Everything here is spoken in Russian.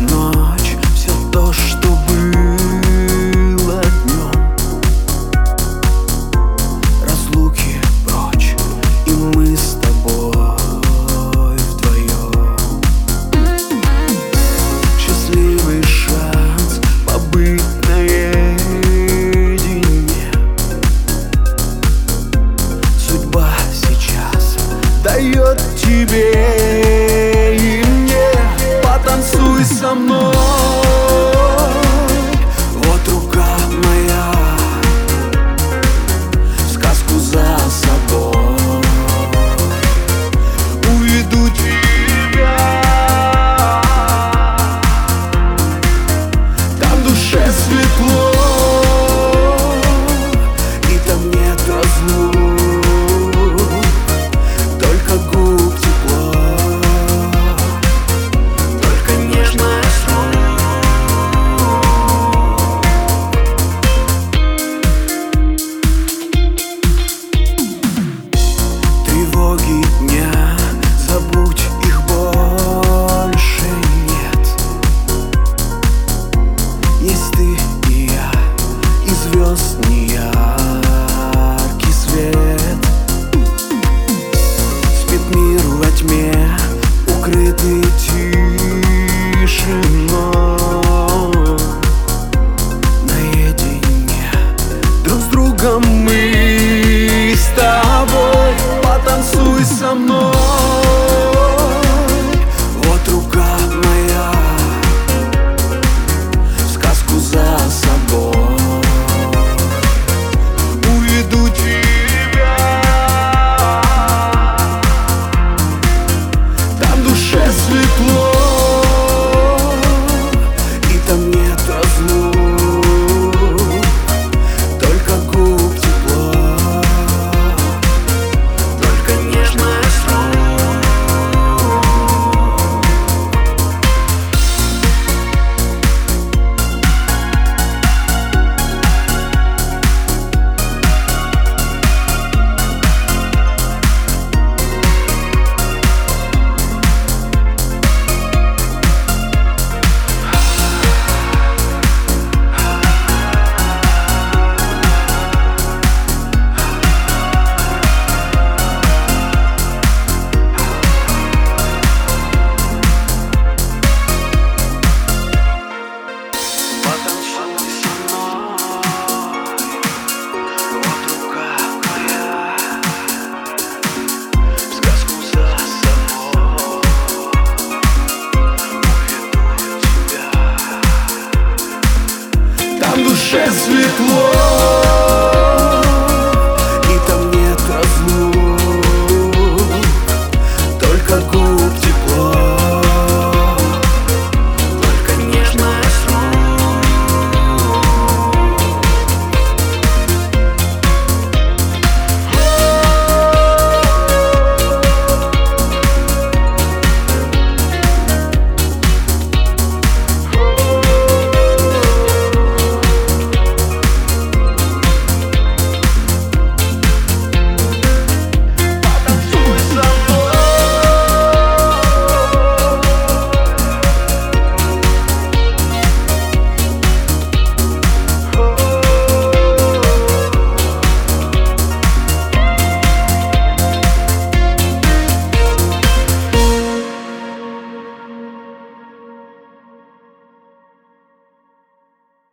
ночь Все то, что было днем Разлуки прочь И мы с тобой вдвоем Счастливый шанс побыть наедине. Судьба сейчас дает тебе sa mnom nogi Jesus ficou.